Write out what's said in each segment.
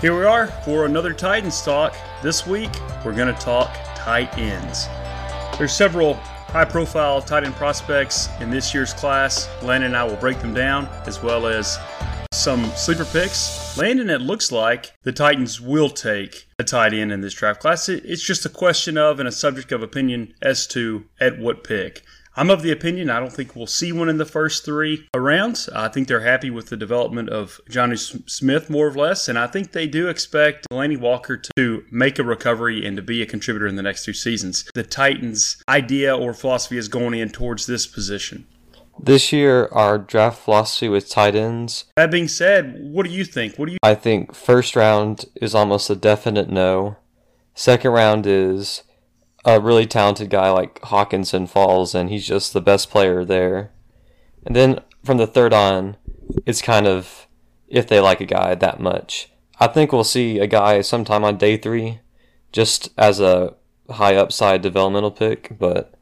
Here we are for another Titans talk. This week, we're going to talk tight ends. There's several high profile tight end prospects in this year's class. Landon and I will break them down, as well as some sleeper picks. Landon, it looks like the Titans will take a tight end in this draft class. It's just a question of and a subject of opinion as to at what pick. I'm of the opinion I don't think we'll see one in the first three rounds. I think they're happy with the development of Jonnu Smith more or less, and I think they do expect Delanie Walker to make a recovery and to be a contributor in the next two seasons. The Titans' idea or philosophy is going in towards this position. This year, our draft philosophy with tight ends. That being said, what do you think? What do you? I think first round is almost a definite no. Second round is a really talented guy like Hockenson falls, and he's just the best player there. And then from the third on, it's kind of if they like a guy that much. I think we'll see a guy sometime on day three, just as a high upside developmental pick, but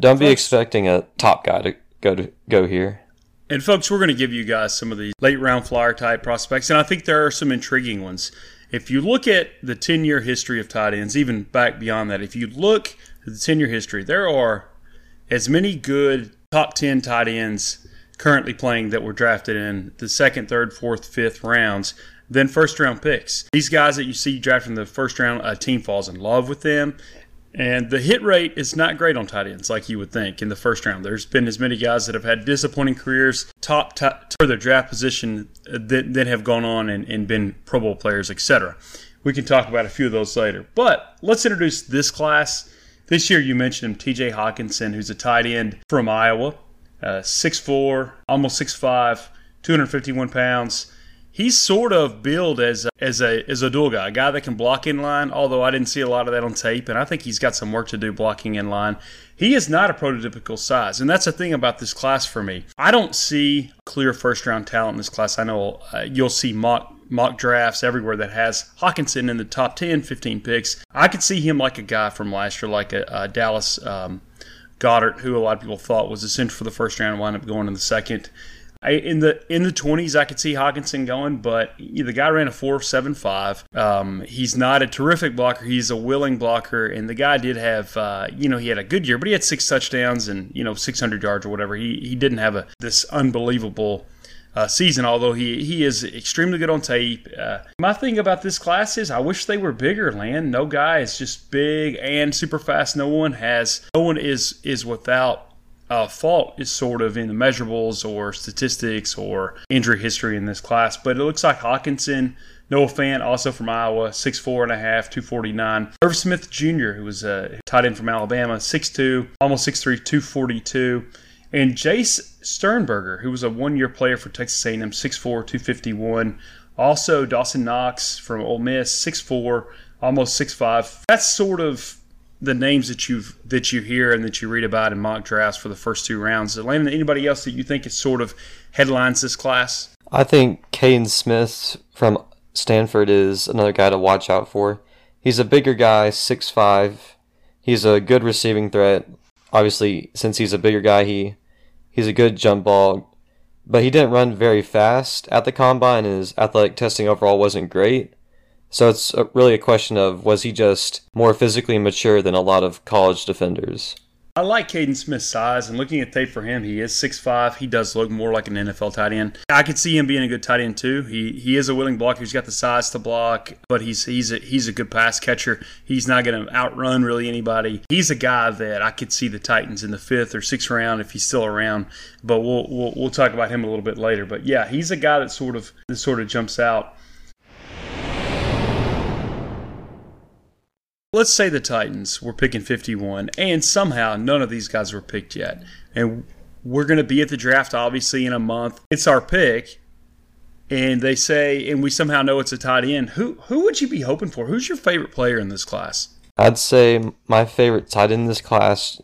don't be expecting a top guy to go to go here. And folks, we're going to give you guys some of these late round flyer type prospects, and I think there are some intriguing ones. If you look at the 10 year history of tight ends, even back beyond that, if you look at the 10 year history, there are as many good top 10 tight ends currently playing that were drafted in the second, third, fourth, fifth rounds than first round picks. These guys that you see drafted in the first round, a team falls in love with them. And the hit rate is not great on tight ends like you would think in the first round. There's been as many guys that have had disappointing careers, top, top for their draft position, that, that have gone on and, and been Pro Bowl players, etc. We can talk about a few of those later. But let's introduce this class. This year, you mentioned him, TJ Hockenson, who's a tight end from Iowa, uh, 6'4, almost 6'5, 251 pounds he's sort of billed as a, as a as a dual guy, a guy that can block in line. Although I didn't see a lot of that on tape, and I think he's got some work to do blocking in line. He is not a prototypical size, and that's the thing about this class for me. I don't see clear first round talent in this class. I know uh, you'll see mock mock drafts everywhere that has Hockenson in the top 10, 15 picks. I could see him like a guy from last year, like a, a Dallas um, Goedert, who a lot of people thought was a essential for the first round, wound up going in the second. I, in the in the twenties, I could see Hockenson going, but the guy ran a four seven five. Um, he's not a terrific blocker. He's a willing blocker, and the guy did have, uh, you know, he had a good year, but he had six touchdowns and you know six hundred yards or whatever. He he didn't have a this unbelievable. Uh, season, although he, he is extremely good on tape. Uh, my thing about this class is I wish they were bigger, Land. No guy is just big and super fast. No one has, no one is is without uh, fault is sort of in the measurables or statistics or injury history in this class. But it looks like Hockenson, Noah Fant, also from Iowa, 6'4 and a half, 249. Irv Smith Jr., who was a tight end from Alabama, 6'2, almost 6'3, 242. And Jace Sternberger, who was a one-year player for Texas A&M, 6'4, 251. Also Dawson Knox from Ole Miss, 6'4, almost 6'5. That's sort of the names that you that you hear and that you read about in mock drafts for the first two rounds. Landon, anybody else that you think is sort of headlines this class? I think Kaden Smith from Stanford is another guy to watch out for. He's a bigger guy, six five. He's a good receiving threat. Obviously, since he's a bigger guy, he he's a good jump ball, but he didn't run very fast at the combine. His athletic testing overall wasn't great. So it's really a question of was he just more physically mature than a lot of college defenders? I like Kaden Smith's size, and looking at tape for him, he is 6'5". He does look more like an NFL tight end. I could see him being a good tight end too. He he is a willing blocker. He's got the size to block, but he's he's a, he's a good pass catcher. He's not going to outrun really anybody. He's a guy that I could see the Titans in the fifth or sixth round if he's still around. But we'll we'll, we'll talk about him a little bit later. But yeah, he's a guy that sort of that sort of jumps out. Let's say the Titans were picking 51, and somehow none of these guys were picked yet. And we're going to be at the draft, obviously, in a month. It's our pick. And they say, and we somehow know it's a tight end. Who who would you be hoping for? Who's your favorite player in this class? I'd say my favorite tight end in this class,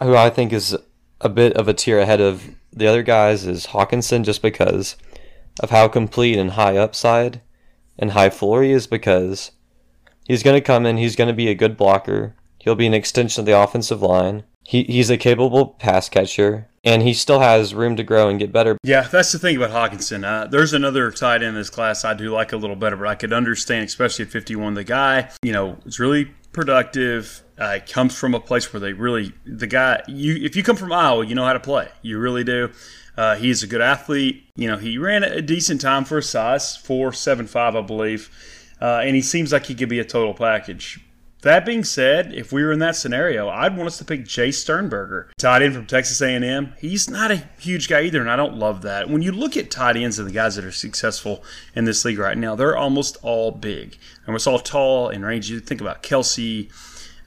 who I think is a bit of a tier ahead of the other guys, is Hockenson, just because of how complete and high upside and high floor he is. Because He's going to come in. He's going to be a good blocker. He'll be an extension of the offensive line. He, he's a capable pass catcher, and he still has room to grow and get better. Yeah, that's the thing about Hockenson. Uh, there's another tight end in this class I do like a little better, but I could understand, especially at 51, the guy, you know, is really productive. Uh, comes from a place where they really the guy. You if you come from Iowa, you know how to play. You really do. Uh, he's a good athlete. You know, he ran a decent time for his size, four seven five, I believe, uh, and he seems like he could be a total package. That being said, if we were in that scenario, I'd want us to pick Jay Sternberger, tight end from Texas A&M. He's not a huge guy either, and I don't love that. When you look at tight ends of the guys that are successful in this league right now, they're almost all big. And we're all tall and rangy. You think about Kelce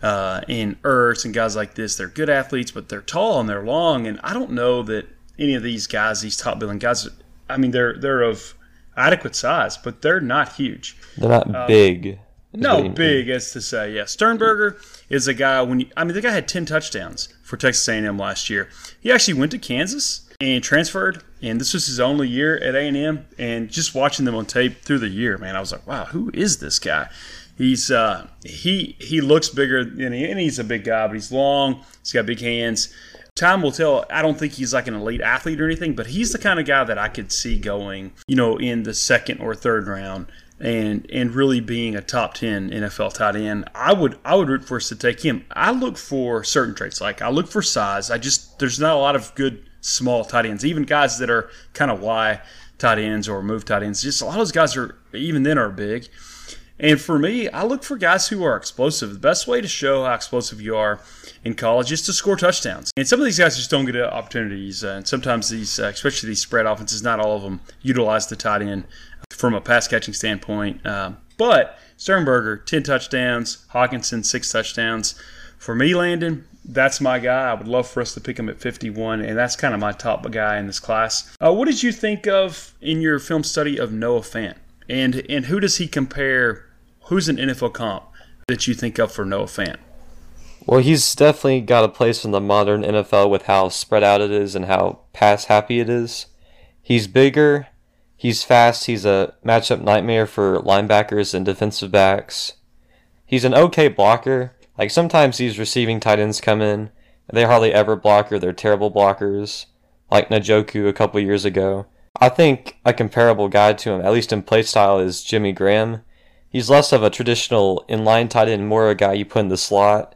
uh, and Ertz and guys like this. They're good athletes, but they're tall and they're long. And I don't know that any of these guys, these top billing guys, I mean, they're they're of adequate size, but they're not huge. They're not uh, big. No, big as to say. Yeah, Sternberger is a guy. When you, I mean, the guy had ten touchdowns for Texas A&M last year. He actually went to Kansas and transferred, and this was his only year at A&M. And just watching them on tape through the year, man, I was like, wow, who is this guy? He's uh, he he looks bigger, he, and he's a big guy, but he's long. He's got big hands. Time will tell. I don't think he's like an elite athlete or anything, but he's the kind of guy that I could see going, you know, in the second or third round and and really being a top 10 NFL tight end, I would I would root for us to take him. I look for certain traits. Like I look for size. I just there's not a lot of good small tight ends. Even guys that are kind of Y tight ends or move tight ends. Just a lot of those guys are even then are big. And for me, I look for guys who are explosive. The best way to show how explosive you are in college is to score touchdowns. And some of these guys just don't get opportunities. Uh, and sometimes these, uh, especially these spread offenses, not all of them utilize the tight end from a pass catching standpoint. Uh, but Sternberger, 10 touchdowns, Hockenson, six touchdowns. For me, Landon, that's my guy. I would love for us to pick him at 51, and that's kind of my top guy in this class. Uh, what did you think of in your film study of Noah Fant? And, and who does he compare? Who's an NFL comp that you think of for Noah Fant? Well, he's definitely got a place in the modern NFL with how spread out it is and how pass happy it is. He's bigger, He's fast. He's a matchup nightmare for linebackers and defensive backs. He's an okay blocker. Like sometimes these receiving tight ends come in, they hardly ever block or they're terrible blockers, like Njoku a couple years ago. I think a comparable guy to him, at least in play style, is Jimmy Graham. He's less of a traditional inline tight end, more a guy you put in the slot,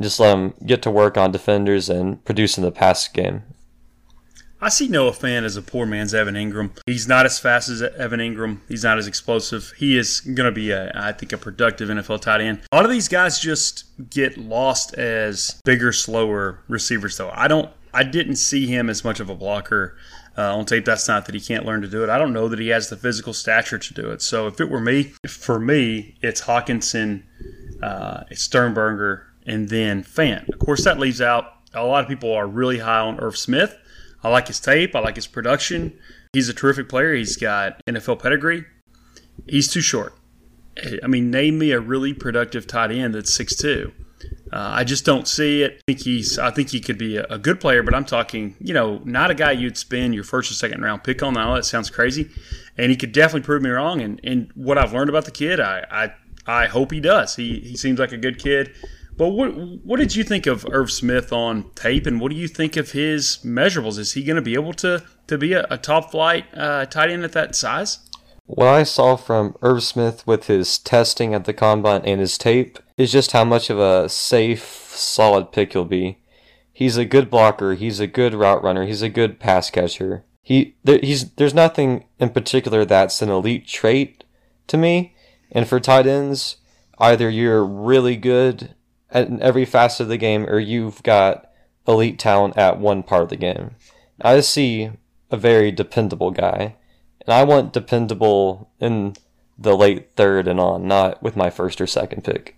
just let him get to work on defenders and produce in the pass game. I see Noah Fant as a poor man's Evan Engram. He's not as fast as Evan Engram. He's not as explosive. He is going to be, a, I think, a productive NFL tight end. A lot of these guys just get lost as bigger, slower receivers, though. I don't. I didn't see him as much of a blocker uh, on tape. That's not that he can't learn to do it. I don't know that he has the physical stature to do it. So if it were me, for me, it's Hockenson, uh, it's Sternberger, and then Fant. Of course, that leaves out a lot of people are really high on Irv Smith. I like his tape. I like his production. He's a terrific player. He's got NFL pedigree. He's too short. I mean, name me a really productive tight end that's six two. Uh, I just don't see it. I think he's. I think he could be a, a, good player, but I'm talking, you know, not a guy you'd spend your first or second round pick on. Now that sounds crazy, and he could definitely prove me wrong. And, and what I've learned about the kid, I, I I hope he does. He he seems like a good kid. But what what did you think of Irv Smith on tape, and what do you think of his measurables? Is he going to be able to to be a, a top flight uh, tight end at that size? What I saw from Irv Smith with his testing at the combine and his tape is just how much of a safe, solid pick he'll be. He's a good blocker. He's a good route runner. He's a good pass catcher. He there, he's there's nothing in particular that's an elite trait to me. And for tight ends, either you're really good at every facet of the game, or you've got elite talent at one part of the game. I see a very dependable guy, and I want dependable in the late third and on, not with my first or second pick.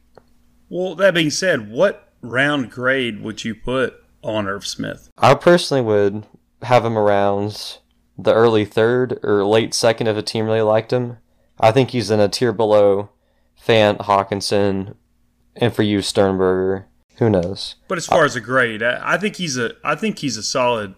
Well, that being said, what round grade would you put on Irv Smith? I personally would have him around the early third or late second if a team really liked him. I think he's in a tier below Fant, Hockenson, and for you Sternberger, who knows? But as far uh, as a grade, I think he's a I think he's a solid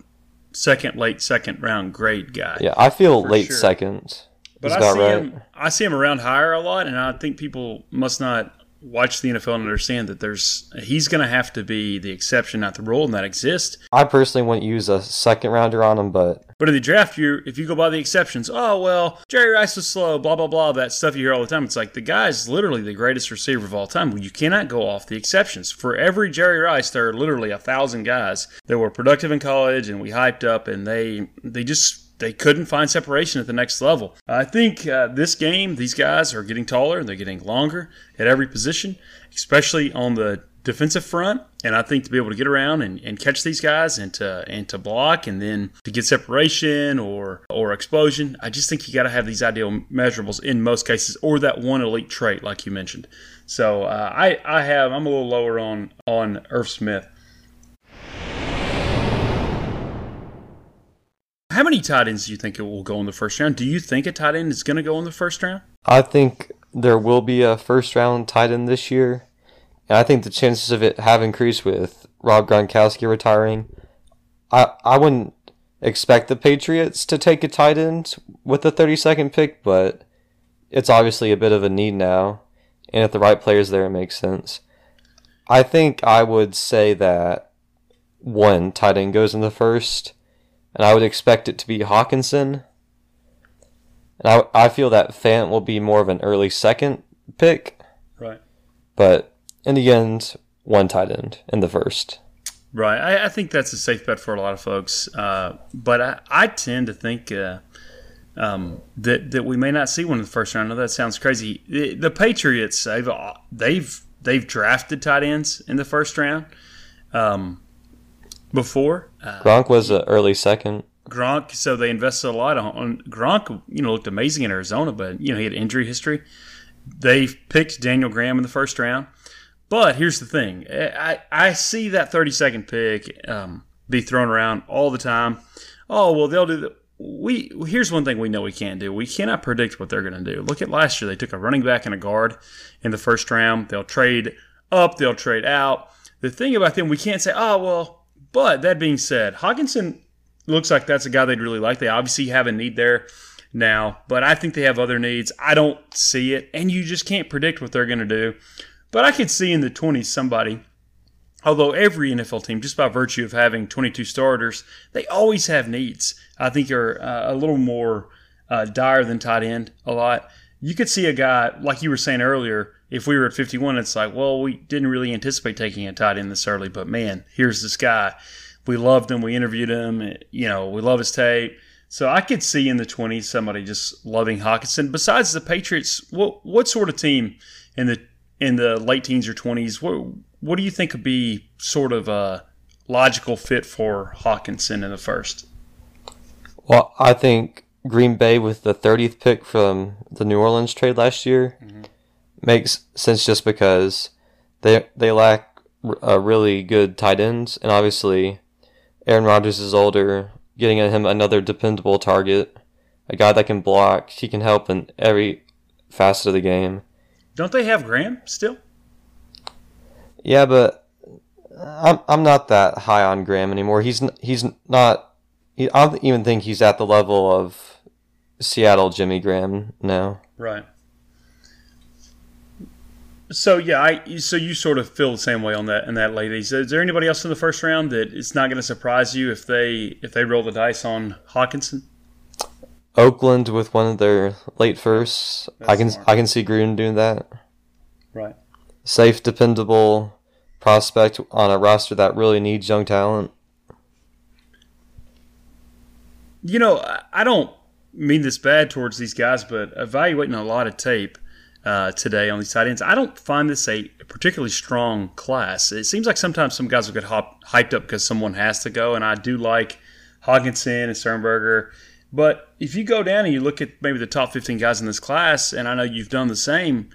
second, late second round grade guy. Yeah, I feel late sure. second. But I see right. him I see him around higher a lot, and I think people must not watch the NFL and understand that there's he's going to have to be the exception, not the rule, and that exists. I personally wouldn't use a second rounder on him, but But in the draft, you if you go by the exceptions, oh well, Jerry Rice was slow, blah blah blah, that stuff you hear all the time. It's like the guy's literally the greatest receiver of all time. Well, you cannot go off the exceptions. For every Jerry Rice, there are literally a thousand guys that were productive in college and we hyped up, and they they just they couldn't find separation at the next level. I think uh, this game, these guys are getting taller, and they're getting longer at every position, especially on the defensive front. And I think to be able to get around and, and catch these guys and to and to block and then to get separation or or explosion, I just think you got to have these ideal measurables in most cases, or that one elite trait like you mentioned. So uh, I I have I'm a little lower on on Irv Smith. How many tight ends do you think it will go in the first round? Do you think a tight end is going to go in the first round? I think there will be a first round tight end this year. And I think the chances of it have increased with Rob Gronkowski retiring. I I wouldn't expect the Patriots to take a tight end with the 32nd pick, but it's obviously a bit of a need now. And if the right player is there, it makes sense. I think I would say that one tight end goes in the first, and I would expect it to be Hockenson. And I, I feel that Fant will be more of an early second pick, Right. but in the end, one tight end in the first. Right. I, I think that's a safe bet for a lot of folks. Uh, but I, I tend to think uh, um, that that we may not see one in the first round. I know that sounds crazy. The, the Patriots they've they've they've drafted tight ends in the first round um, before. Uh, Gronk was an early second. Gronk, so they invested a lot on, on Gronk. You know, looked amazing in Arizona, but you know he had injury history. They picked Daniel Graham in the first round. But here's the thing: I I see that 30 second pick um, be thrown around all the time. Oh well, they'll do the. We here's one thing we know we can't do. We cannot predict what they're going to do. Look at last year; they took a running back and a guard in the first round. They'll trade up, they'll trade out. The thing about them, we can't say, oh well. But that being said, Hockenson looks like that's a guy they'd really like. They obviously have a need there now, but I think they have other needs. I don't see it, and you just can't predict what they're going to do. But I could see in the 20s somebody, although every NFL team, just by virtue of having 22 starters, they always have needs. I think are uh, a little more uh, dire than tight end a lot. You could see a guy, like you were saying earlier, if we were at 51, it's like, well, we didn't really anticipate taking a tight end this early, but man, here's this guy. We loved him. We interviewed him. You know, we love his tape. So I could see in the 20s somebody just loving Hockenson. Besides the Patriots, what what sort of team in the in the late teens or 20s, what what do you think would be sort of a logical fit for Hockenson in the first? Well, I think Green Bay with the 30th pick from the New Orleans trade last year Mhm. Makes sense just because they they lack a uh, really good tight ends, and obviously Aaron Rodgers is older, getting him another dependable target, a guy that can block, he can help in every facet of the game. Don't they have Graham still? Yeah, but I'm I'm not that high on Graham anymore. He's he's not. He, I don't even think he's at the level of Seattle Jimmy Graham now. Right. So yeah, I so you sort of feel the same way on that in that ladies. Is there anybody else in the first round that it's not going to surprise you if they if they roll the dice on Hockenson? Oakland with one of their late firsts. I can smart. I can see Gruden doing that. Right. Safe, dependable prospect on a roster that really needs young talent. You know, I don't mean this bad towards these guys, but evaluating a lot of tape uh, today on these tight ends, I don't find this a particularly strong class. It seems like sometimes some guys will get hop, hyped up because someone has to go, and I do like Hockenson and Sternberger. But if you go down and you look at maybe the top 15 guys in this class, and I know you've done the same,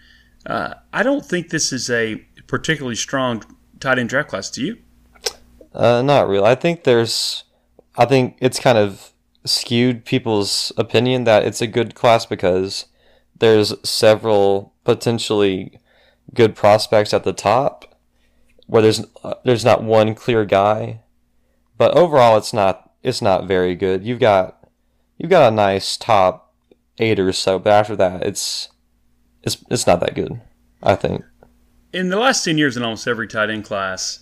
uh, I don't think this is a particularly strong tight end draft class. Do you? Uh, not really. I think there's, I think it's kind of skewed people's opinion that it's a good class because there's several potentially good prospects at the top, where there's uh, there's not one clear guy, but overall it's not it's not very good. You've got you've got a nice top eight or so, but after that it's it's it's not that good. I think. in the last 10 years in almost every tight end class,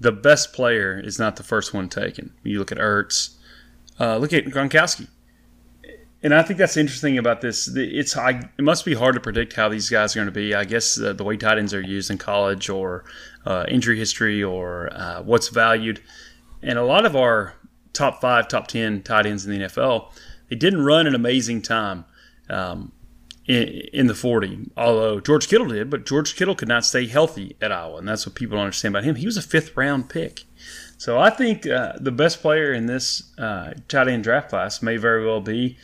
the best player is not the first one taken. You look at Ertz, uh, look at Gronkowski. And I think that's interesting about this. It's I, it must be hard to predict how these guys are going to be. I guess uh, the way tight ends are used in college, or uh, injury history, or uh, what's valued. And a lot of our top five, top ten tight ends in the NFL, they didn't run an amazing time. Um, in, the 40, although George Kittle did, but George Kittle could not stay healthy at Iowa, and that's what people don't understand about him. He was a fifth round pick. So I think uh, the best player in this uh, tight end draft class may very well be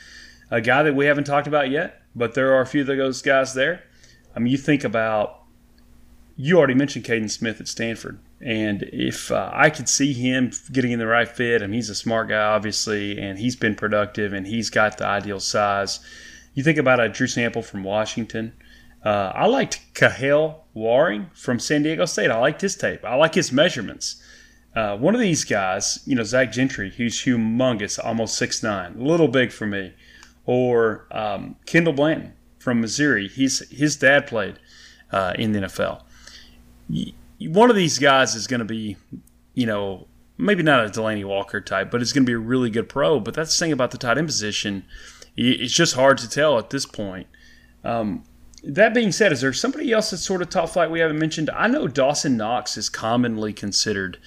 a guy that we haven't talked about yet, but there are a few of those guys there. I mean, you think about, you already mentioned Kaden Smith at Stanford. And if uh, I could see him getting in the right fit, I mean, he's a smart guy, obviously, and he's been productive and he's got the ideal size. You think about a Drew Sample from Washington. Uh, I liked Kahale Warring from San Diego State. I liked his tape. I like his measurements. Uh, one of these guys, you know, Zach Gentry, who's humongous, almost six nine, a little big for me, or um, Kendall Blanton from Missouri. He's his dad played uh, in the NFL. One of these guys is going to be, you know, maybe not a Delanie Walker type, but it's going to be a really good pro. But that's the thing about the tight end position it's just hard to tell at this point. Um, that being said, is there somebody else that's sort of top flight we haven't mentioned? I know Dawson Knox is commonly considered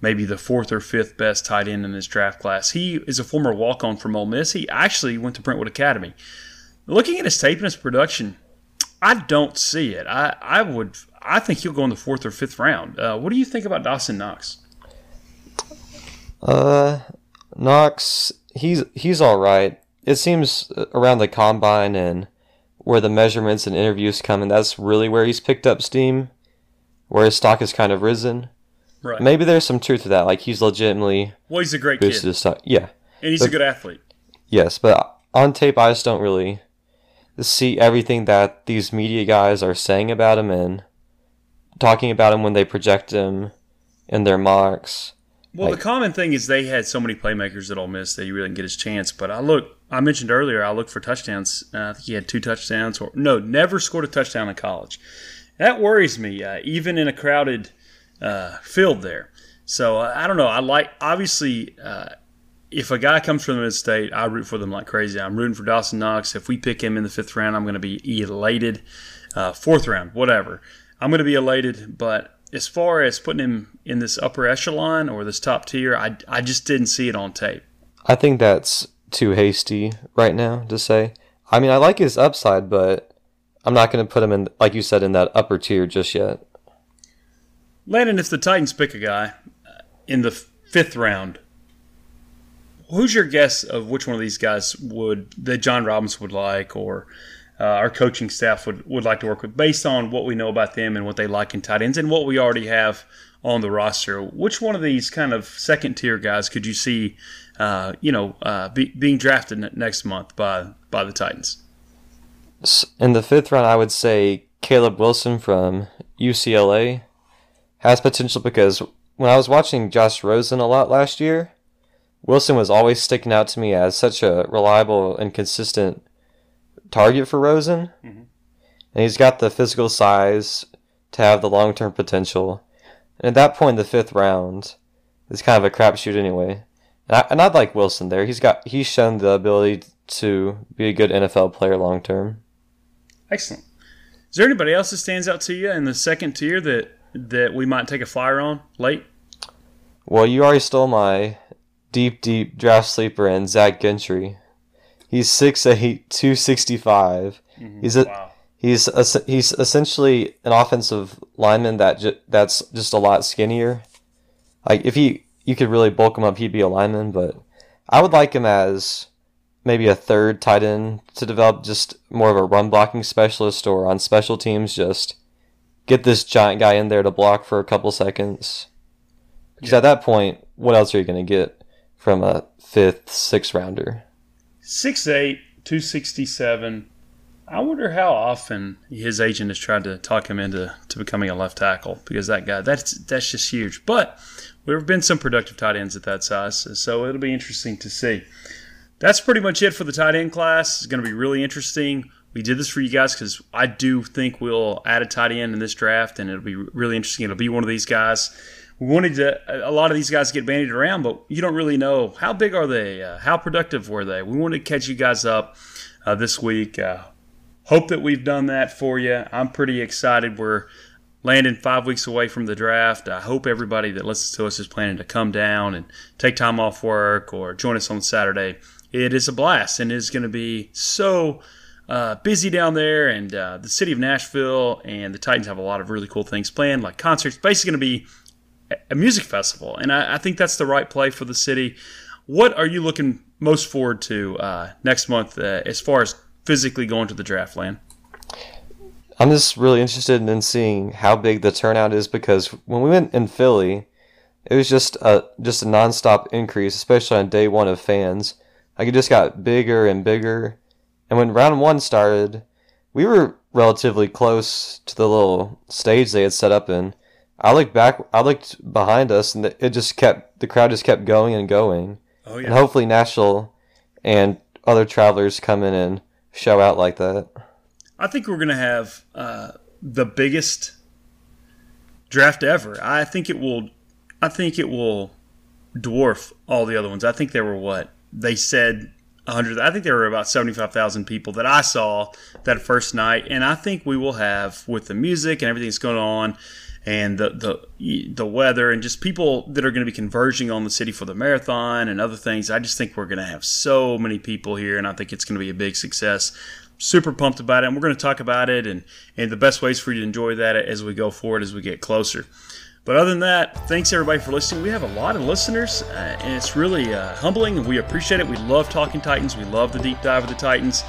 maybe the fourth or fifth best tight end in this draft class. He is a former walk on from Ole Miss. He actually went to Brentwood Academy. Looking at his tape and his production, I don't see it. I, I would I think he'll go in the fourth or fifth round. Uh, what do you think about Dawson Knox? Uh, Knox, he's he's all right it seems around the combine and where the measurements and interviews come, and that's really where he's picked up steam, where his stock has kind of risen. Right. Maybe there's some truth to that. Like he's legitimately well, he's a great boosted kid. His stock. Yeah, and he's but, a good athlete. Yes, but on tape, I just don't really see everything that these media guys are saying about him and talking about him when they project him in their mocks. Well, like, the common thing is they had so many playmakers at Ole Miss that he really didn't get his chance. But I look, I mentioned earlier, I looked for touchdowns. Uh, I think he had two touchdowns, or no, never scored a touchdown in college. That worries me, uh, even in a crowded uh, field there. So uh, I don't know. I like obviously. Uh, if a guy comes from the mid state, I root for them like crazy. I'm rooting for Dawson Knox. If we pick him in the fifth round, I'm going to be elated. Uh, fourth round, whatever. I'm going to be elated. But as far as putting him in this upper echelon or this top tier, I, I just didn't see it on tape. I think that's too hasty right now to say. I mean, I like his upside, but I'm not going to put him in, like you said, in that upper tier just yet. Landon, if the Titans pick a guy uh, in the fifth round, who's your guess of which one of these guys would that John Robbins would like, or uh, our coaching staff would, would like to work with based on what we know about them and what they like in tight ends and what we already have on the roster. Which one of these kind of second tier guys could you see, uh, you know, uh, be, being drafted next month by by the Titans? In the fifth round, I would say Caleb Wilson from UCLA has potential because when I was watching Josh Rosen a lot last year, Wilson was always sticking out to me as such a reliable and consistent target for Rosen. Mm-hmm. And he's got the physical size to have the long term potential. And at that point, the fifth round is kind of a crapshoot anyway. And, I, and I'd like Wilson there. He's got he's shown the ability to be a good NFL player long term. Excellent. Is there anybody else that stands out to you in the second tier that that we might take a flyer on late? Well, you already stole my deep, deep draft sleeper and Zach Gentry. He's 6'8", 265. Mm-hmm. He's a wow. he's a, he's essentially an offensive lineman that ju- that's just a lot skinnier. Like if he you could really bulk him up, he'd be a lineman. But I would like him as maybe a third tight end to develop just more of a run blocking specialist or on special teams just get this giant guy in there to block for a couple seconds. Because yeah. at that point, what else are you going to get from a fifth, sixth rounder? 6'8, 267. I wonder how often his agent has tried to talk him into to becoming a left tackle because that guy that's that's just huge. But there have been some productive tight ends at that size, so it'll be interesting to see. That's pretty much it for the tight end class. It's going to be really interesting. We did this for you guys because I do think we'll add a tight end in this draft, and it'll be really interesting. It'll be one of these guys. We wanted to, a lot of these guys get bandied around, but you don't really know how big are they, uh, how productive were they. We wanted to catch you guys up uh, this week. Uh, hope that we've done that for you. I'm pretty excited. We're landing five weeks away from the draft. I hope everybody that listens to us is planning to come down and take time off work or join us on Saturday. It is a blast and it's going to be so uh, busy down there. And uh, the city of Nashville and the Titans have a lot of really cool things planned, like concerts. Basically, going to be a music festival, and I, I, think that's the right play for the city. What are you looking most forward to uh, next month uh, as far as physically going to the draft land? I'm just really interested in seeing how big the turnout is because when we went in Philly, it was just a just a nonstop increase, especially on day one of fans. Like it just got bigger and bigger, and when round one started, we were relatively close to the little stage they had set up in. I looked back, I looked behind us, and it just kept the crowd just kept going and going. Oh yeah. And hopefully Nashville and other travelers come in and show out like that. I think we're going to have uh, the biggest draft ever. I think it will. I think it will dwarf all the other ones. I think there were what they said 100 I think there were about 75,000 people that I saw that first night and I think we will have with the music and everything that's going on and the the the weather and just people that are going to be converging on the city for the marathon and other things. I just think we're going to have so many people here and I think it's going to be a big success super pumped about it. And we're going to talk about it and, and the best ways for you to enjoy that as we go forward as we get closer. But other than that, thanks everybody for listening. We have a lot of listeners, uh, and it's really uh, humbling, and we appreciate it. We love talking Titans. We love the deep dive of the Titans.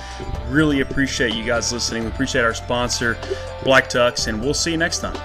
Really appreciate you guys listening. We appreciate our sponsor, Black Tux, and we'll see you next time.